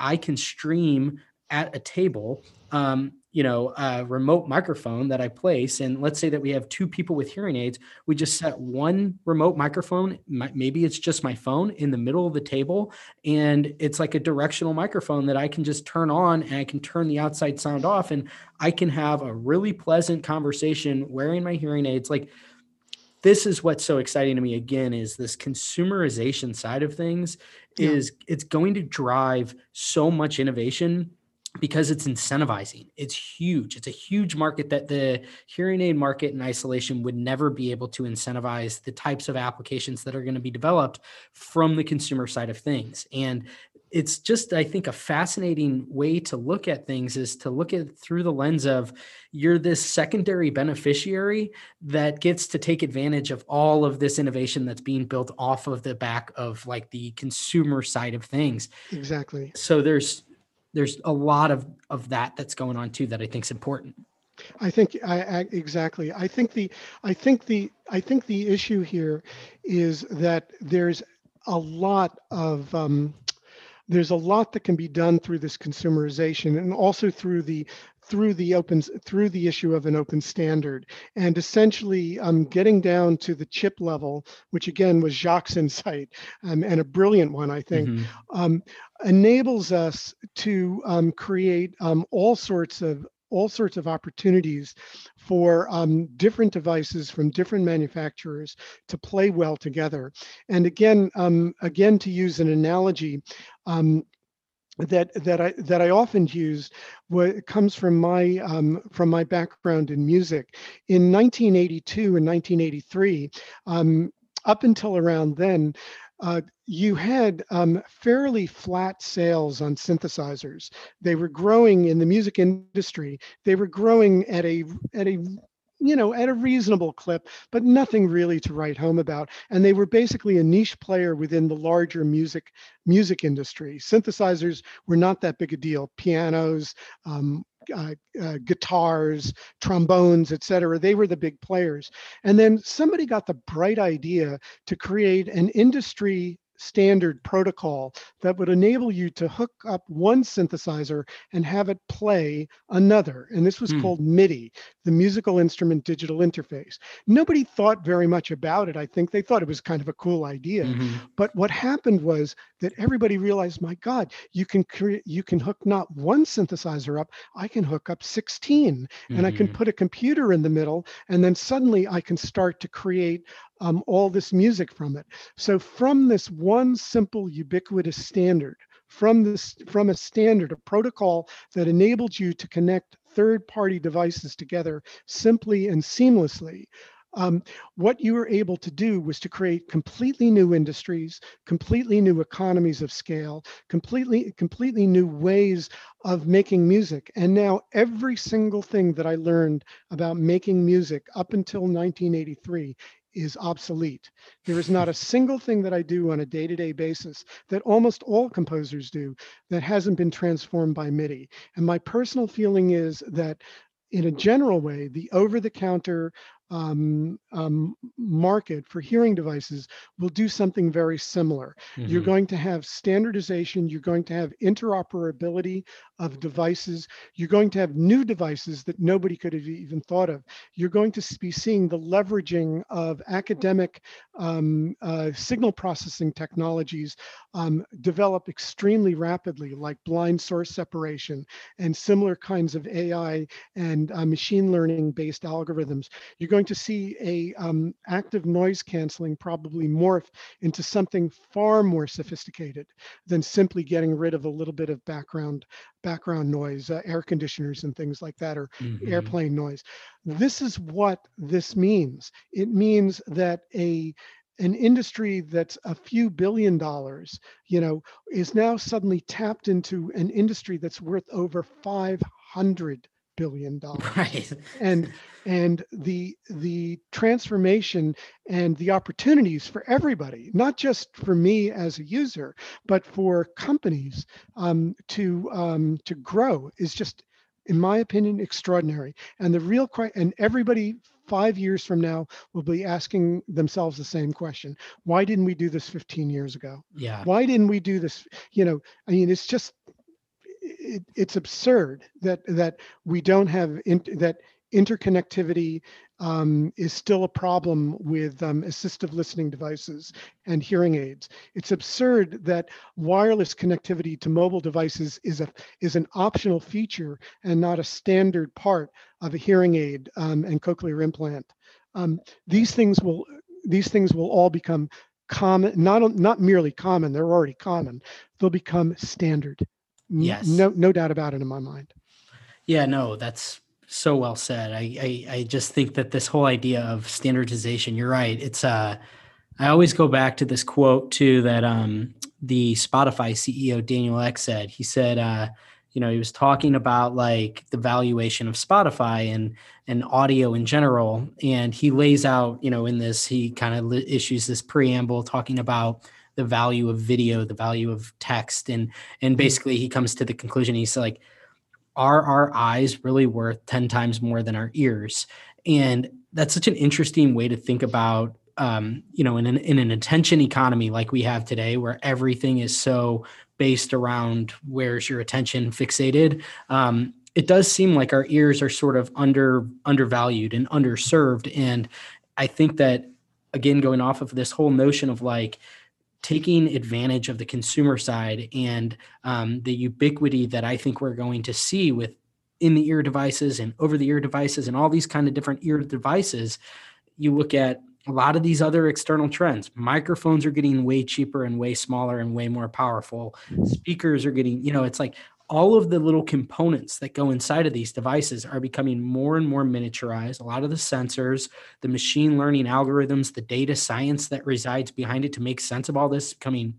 I can stream at a table um, you know a remote microphone that i place and let's say that we have two people with hearing aids we just set one remote microphone maybe it's just my phone in the middle of the table and it's like a directional microphone that i can just turn on and i can turn the outside sound off and i can have a really pleasant conversation wearing my hearing aids like this is what's so exciting to me again is this consumerization side of things yeah. is it's going to drive so much innovation because it's incentivizing. It's huge. It's a huge market that the hearing aid market in isolation would never be able to incentivize the types of applications that are going to be developed from the consumer side of things. And it's just, I think, a fascinating way to look at things is to look at through the lens of you're this secondary beneficiary that gets to take advantage of all of this innovation that's being built off of the back of like the consumer side of things. Exactly. So there's there's a lot of of that that's going on too that I think is important. I think I, I, exactly. I think the I think the I think the issue here is that there's a lot of um, there's a lot that can be done through this consumerization and also through the through the open through the issue of an open standard and essentially um, getting down to the chip level which again was jacques insight um, and a brilliant one i think mm-hmm. um, enables us to um, create um, all sorts of all sorts of opportunities for um, different devices from different manufacturers to play well together. And again, um, again to use an analogy, um, that that I that I often use what comes from my um, from my background in music. In 1982 and 1983, um, up until around then, uh, you had um, fairly flat sales on synthesizers. They were growing in the music industry. They were growing at a at a you know, at a reasonable clip, but nothing really to write home about. And they were basically a niche player within the larger music music industry. Synthesizers were not that big a deal. Pianos, um, uh, uh, guitars, trombones, etc. They were the big players. And then somebody got the bright idea to create an industry standard protocol that would enable you to hook up one synthesizer and have it play another. And this was mm. called MIDI, the Musical Instrument Digital Interface. Nobody thought very much about it. I think they thought it was kind of a cool idea. Mm-hmm. But what happened was that everybody realized, my God, you can create, you can hook not one synthesizer up, I can hook up 16, mm-hmm. and I can mm-hmm. put a computer in the middle, and then suddenly I can start to create um, all this music from it. So from this one simple ubiquitous standard, from this from a standard, a protocol that enabled you to connect third-party devices together simply and seamlessly, um, what you were able to do was to create completely new industries, completely new economies of scale, completely completely new ways of making music. And now every single thing that I learned about making music up until 1983 is obsolete. There is not a single thing that I do on a day to day basis that almost all composers do that hasn't been transformed by MIDI. And my personal feeling is that, in a general way, the over the counter um, um, market for hearing devices will do something very similar. You're Mhm. going to have standardization, you're going to have interoperability of devices, you're going to have new devices that nobody could have even thought of. You're going to be seeing the leveraging of academic um, uh, signal processing technologies um, develop extremely rapidly, like blind source separation and similar kinds of AI and uh, machine learning based algorithms. You're going to see a um, active noise canceling probably morph into something far more sophisticated than simply getting rid of a little bit of background background noise, uh, air conditioners and things like that, or Mhm. airplane noise. This is what this means. It means that a an industry that's a few billion dollars, you know, is now suddenly tapped into an industry that's worth over 500 billion dollars Right. and and the the transformation and the opportunities for everybody not just for me as a user but for companies um, to um, to grow is just in my opinion extraordinary and the real and everybody five years from now will be asking themselves the same question why didn't we do this 15 years ago Yeah. why didn't we do this you know i mean it's just it, it's absurd that that we don't have in, that interconnectivity um, is still a problem with um, assistive listening devices and hearing aids. It's absurd that wireless connectivity to mobile devices is a is an optional feature and not a standard part of a hearing aid um, and cochlear implant. Um, these things will these things will all become common, not not merely common. They're already common. They'll become standard. Yes. No, no doubt about it in my mind. Yeah, no, that's so well said. I, I I just think that this whole idea of standardization, you're right. It's uh I always go back to this quote too that um the Spotify CEO Daniel Ek said. He said uh you know, he was talking about like the valuation of Spotify and and audio in general and he lays out, you know, in this he kind of li- issues this preamble talking about the value of video, the value of text and and basically he comes to the conclusion he's like are our eyes really worth 10 times more than our ears? And that's such an interesting way to think about um, you know in an, in an attention economy like we have today where everything is so based around where's your attention fixated um, it does seem like our ears are sort of under undervalued and underserved. And i think that again going off of this whole notion of like taking advantage of the consumer side and um, the ubiquity that I think we're going to see with in the ear devices and over the ear devices and all these kind of different ear devices. You look at a lot of these other external trends. Microphones are getting way cheaper and way smaller and way more powerful. Speakers are getting, you know, it's like all of the little components that go inside of these devices are becoming more and more miniaturized. A lot of the sensors, the machine learning algorithms, the data science that resides behind it to make sense of all this is becoming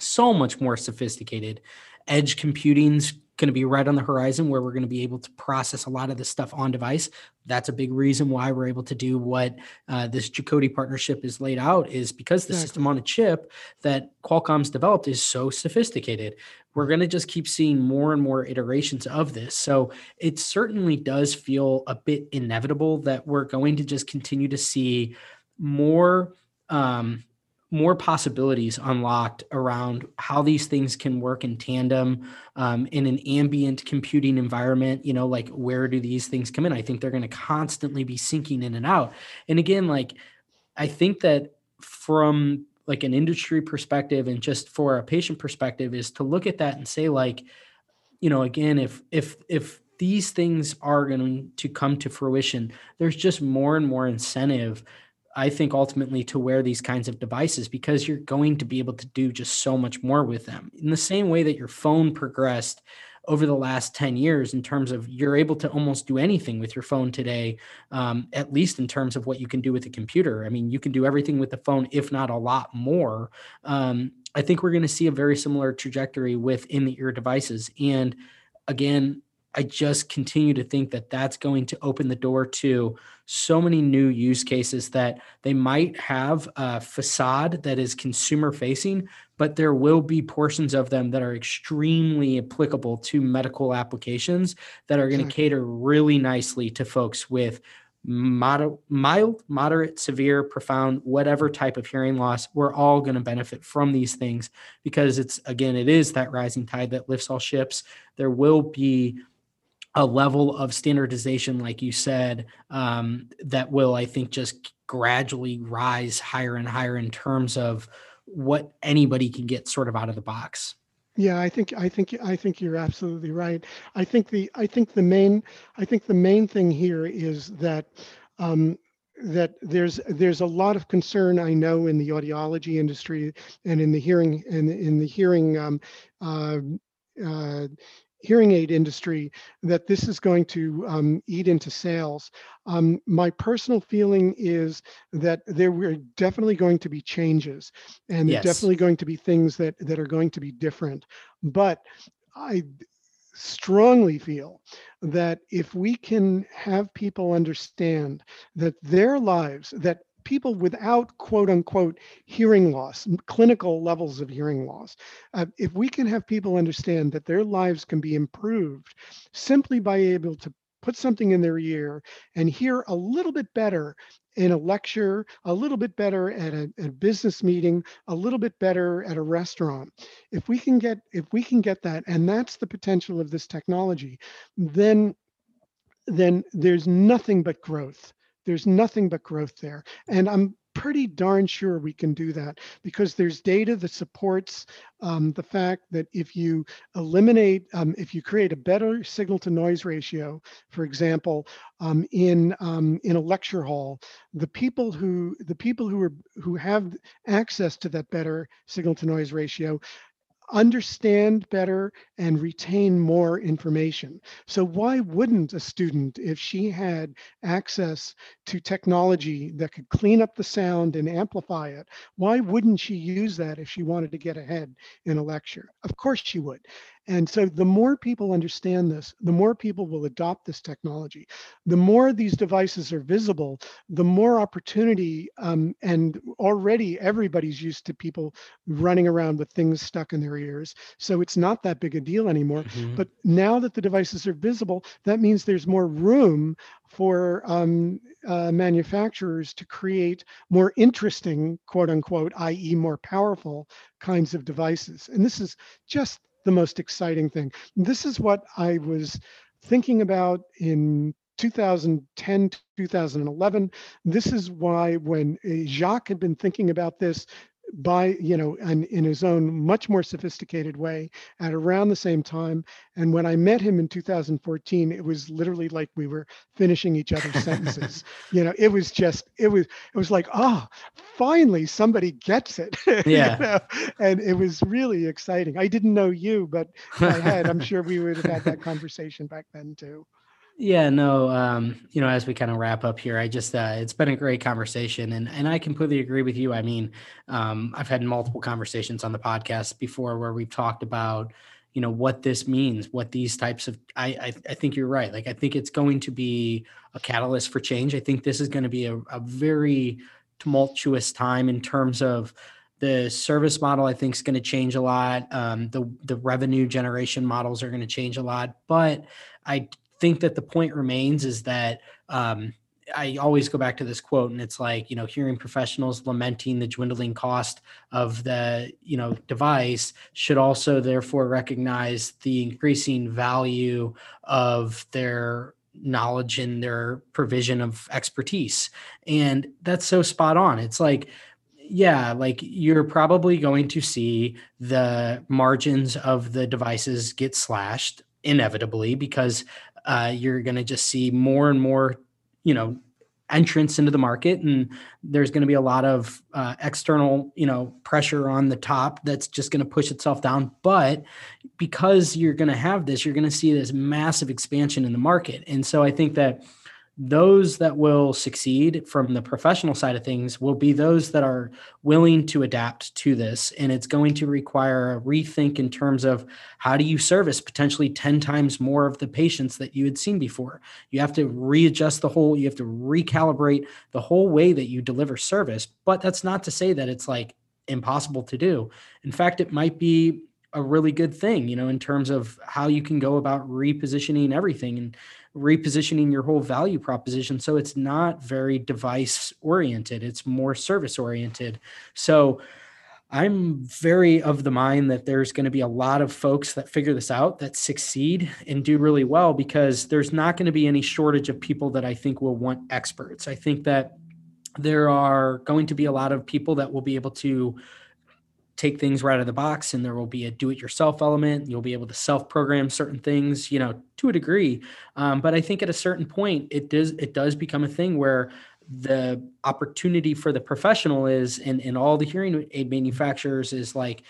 so much more sophisticated. Edge computing's going to be right on the horizon where we're going to be able to process a lot of this stuff on device. That's a big reason why we're able to do what uh, this Jacoti partnership is laid out is because the Exactly. system on a chip that Qualcomm's developed is so sophisticated. We're going to just keep seeing more and more iterations of this. So it certainly does feel a bit inevitable that we're going to just continue to see more um, more possibilities unlocked around how these things can work in tandem um, in an ambient computing environment you know like where do these things come in? I think they're going to constantly be sinking in and out. And again like i think that from like an industry perspective and just for a patient perspective is to look at that and say like you know again if if if these things are going to come to fruition there's just more and more incentive I think ultimately to wear these kinds of devices because you're going to be able to do just so much more with them. In the same way that your phone progressed over the last 10 years in terms of you're able to almost do anything with your phone today, um, at least in terms of what you can do with a computer. I mean, you can do everything with the phone, if not a lot more. Um, I think we're going to see a very similar trajectory with in the ear devices. And again, I just continue to think that that's going to open the door to so many new use cases that they might have a facade that is consumer facing, but there will be portions of them that are extremely applicable to medical applications that are going to cater really nicely to folks with mild, mild, moderate, severe, profound, whatever type of hearing loss, we're all going to benefit from these things because it's, again, it is that rising tide that lifts all ships. There will be a level of standardization, like you said, um, that will, I think, just gradually rise higher and higher in terms of what anybody can get sort of out of the box. Yeah, I think I think I think you're absolutely right. I think the I think the main I think the main thing here is that um, that there's there's a lot of concern I know in the audiology industry and in the hearing and in, the hearing um, uh, uh, hearing aid industry that this is going to um, eat into sales. Um, my personal feeling is that there were definitely going to be changes and yes. definitely going to be things that, that are going to be different. But I strongly feel that if we can have people understand that their lives, that people without quote unquote hearing loss, clinical levels of hearing loss, uh, if we can have people understand that their lives can be improved simply by able to put something in their ear and hear a little bit better in a lecture, a little bit better at a, a, business meeting, a little bit better at a restaurant. If we can get if we can get that, and that's the potential of this technology, then then there's nothing but growth. There's nothing but growth there. And I'm pretty darn sure we can do that because there's data that supports um, the fact that if you eliminate, um, if you create a better signal to noise ratio, for example, um, in um, in a lecture hall, the people who the people who are who have access to that better signal to noise ratio understand better and retain more information. So why wouldn't a student, if she had access to technology that could clean up the sound and amplify it, why wouldn't she use that if she wanted to get ahead in a lecture? Of course she would. And so the more people understand this, the more people will adopt this technology. The more these devices are visible, the more opportunity, um, and already everybody's used to people running around with things stuck in their ears. So it's not that big a deal anymore. Mm-hmm. But now that the devices are visible, that means there's more room for um, uh, manufacturers to create more interesting, quote unquote, i.e., more powerful kinds of devices. And this is just the most exciting thing. This is what I was thinking about in 2010 2011 this is why when uh, jacques had been thinking about this by you know and in his own much more sophisticated way at around the same time and when i met him in 2014 it was literally like we were finishing each other's sentences. You know it was just it was it was like oh finally somebody gets it. Yeah. you know? and it was really exciting. I didn't know you but i had i'm sure we would have had that conversation back then too yeah, no, um, you know, as we kind of wrap up here, I just uh, it's been a great conversation, and and I completely agree with you. I mean, um, I've had multiple conversations on the podcast before where we've talked about, you know, what this means, what these types of. I I, I think you're right. Like I think it's going to be a catalyst for change. I think this is going to be a, a very tumultuous time in terms of the service model i think is going to change a lot um, the the revenue generation models are going to change a lot but i think that the point remains is that um, I always go back to this quote, and it's like you know, hearing professionals lamenting the dwindling cost of the you know device should also therefore recognize the increasing value of their knowledge and their provision of expertise, and that's so spot on. It's like yeah, like you're probably going to see the margins of the devices get slashed inevitably because uh, you're going to just see more and more, you know, entrance into the market, and there's going to be a lot of uh, external, you know, pressure on the top that's just going to push itself down. But because you're going to have this, you're going to see this massive expansion in the market, and so I think that those that will succeed from the professional side of things will be those that are willing to adapt to this. And it's going to require a rethink in terms of how do you service potentially 10 times more of the patients that you had seen before. You have to readjust the whole you have to recalibrate the whole way that you deliver service. But that's not to say that it's like impossible to do. In fact it might be a really good thing, you know, in terms of how you can go about repositioning everything and repositioning your whole value proposition. So it's not very device oriented, it's more service oriented. So I'm very of the mind that there's going to be a lot of folks that figure this out that succeed and do really well because there's not going to be any shortage of people that I think will want experts. I think that there are going to be a lot of people that will be able to take things right out of the box and there will be a do-it-yourself element. You'll be able to self-program certain things you know to a degree. Um, but i think at a certain point it does it does become a thing where the opportunity for the professional is and, and all the hearing aid manufacturers is like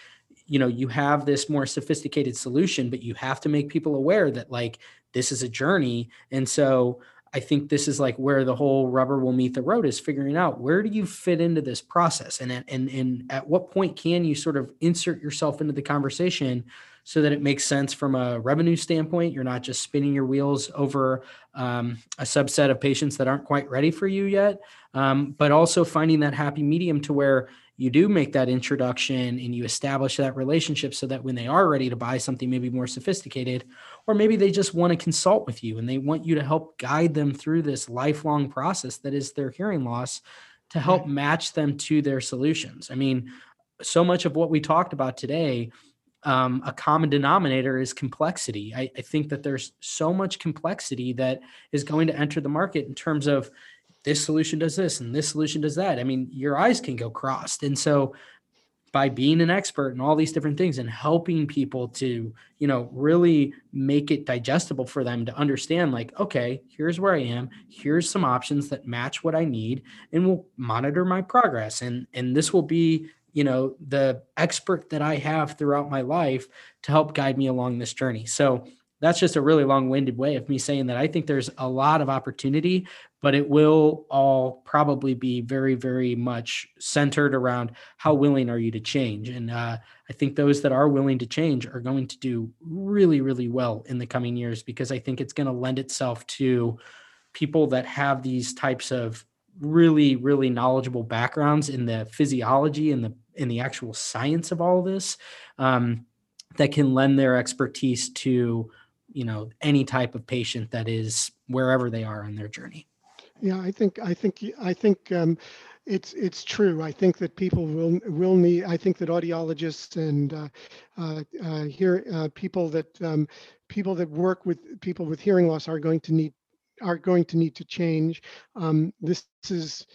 you know you have this more sophisticated solution but you have to make people aware that like this is a journey. And so I think this is like where the whole rubber will meet the road is figuring out where do you fit into this process? And and and at what point can you sort of insert yourself into the conversation so that it makes sense from a revenue standpoint? You're not just spinning your wheels over um, a subset of patients that aren't quite ready for you yet um, but also finding that happy medium to where you do make that introduction and you establish that relationship so that when they are ready to buy something maybe more sophisticated or maybe they just want to consult with you and they want you to help guide them through this lifelong process that is their hearing loss to help match them to their solutions i mean so much of what we talked about today um, a common denominator is complexity I, I think that there's so much complexity that is going to enter the market in terms of this solution does this and this solution does that. I mean, your eyes can go crossed. And so by being an expert in all these different things and helping people to, you know, really make it digestible for them to understand like, okay, here's where I am, here's some options that match what I need and we'll monitor my progress. And and this will be you know the expert that i have throughout my life to help guide me along this journey. So that's just a really long-winded way of me saying that I think there's a lot of opportunity, but it will all probably be very, very much centered around how willing are you to change. And uh, I think those that are willing to change are going to do really, really well in the coming years because I think it's going to lend itself to people that have these types of really, really knowledgeable backgrounds in the physiology and the in the actual science of all this um, that can lend their expertise to you know any type of patient that is wherever they are in their journey. Yeah i think i think i think um, it's it's true. I think that people will will need i think that audiologists and uh, uh, uh, here uh, people that um, people that work with people with hearing loss are going to need are going to need to change. Um, this is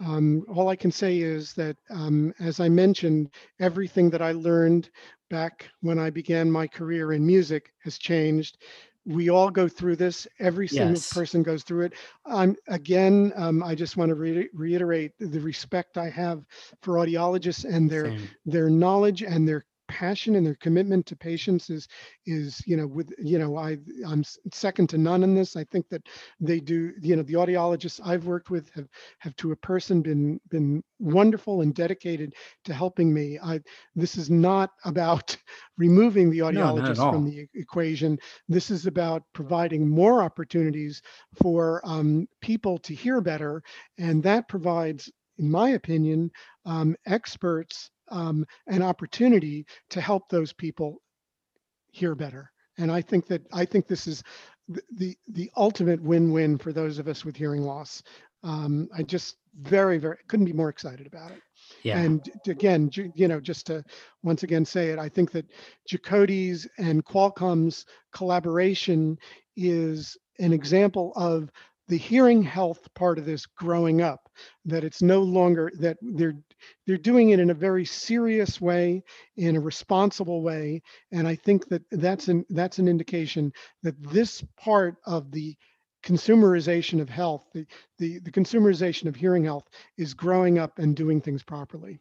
um, all I can say is that, um, as I mentioned, everything that I learned back when I began my career in music has changed. We all go through this. Every single yes person goes through it. I'm again, um, I just want to re- reiterate the respect I have for audiologists and their same their knowledge and their passion and their commitment to patients is is you know with you know i i'm second to none in this. I think that they do you know the audiologists i've worked with have have to a person been been wonderful and dedicated to helping me. I this is not about removing the audiologist from the equation. This is about providing more opportunities for um, people to hear better and that provides in my opinion um, experts um, an opportunity to help those people hear better. And I think that I think this is the the, the ultimate win-win for those of us with hearing loss. Um, I just very very couldn't be more excited about it. yeah And again, you know, just to once again say it, I think that Jacoti's and Qualcomm's collaboration is an example of the hearing health part of this growing up that it's no longer that they're they're doing it in a very serious way in a responsible way and i think that that's an that's an indication that this part of the consumerization of health the the, the consumerization of hearing health is growing up and doing things properly.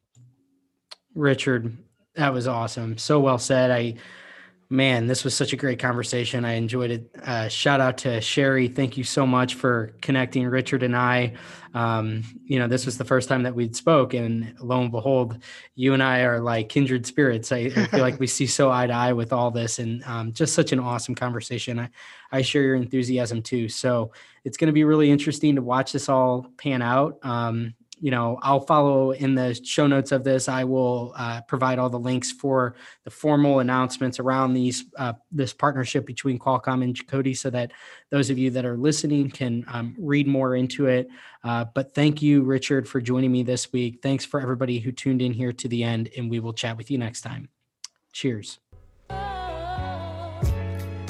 Richard that was awesome. So well said. I Man, this was such a great conversation. I enjoyed it. Uh, shout out to Shari. Thank you so much for connecting Richard and I. Um, you know, this was the first time that we'd spoke, and lo and behold, you and I are like kindred spirits. I, I feel like we see so eye to eye with all this, and um, just such an awesome conversation. I, I share your enthusiasm too. So it's going to be really interesting to watch this all pan out. Um, you know, I'll follow in the show notes of this. I will uh, provide all the links for the formal announcements around these uh, this partnership between Qualcomm and Jacoti, so that those of you that are listening can um, read more into it. Uh, but thank you, Richard, for joining me this week. Thanks for everybody who tuned in here to the end, and we will chat with you next time. Cheers.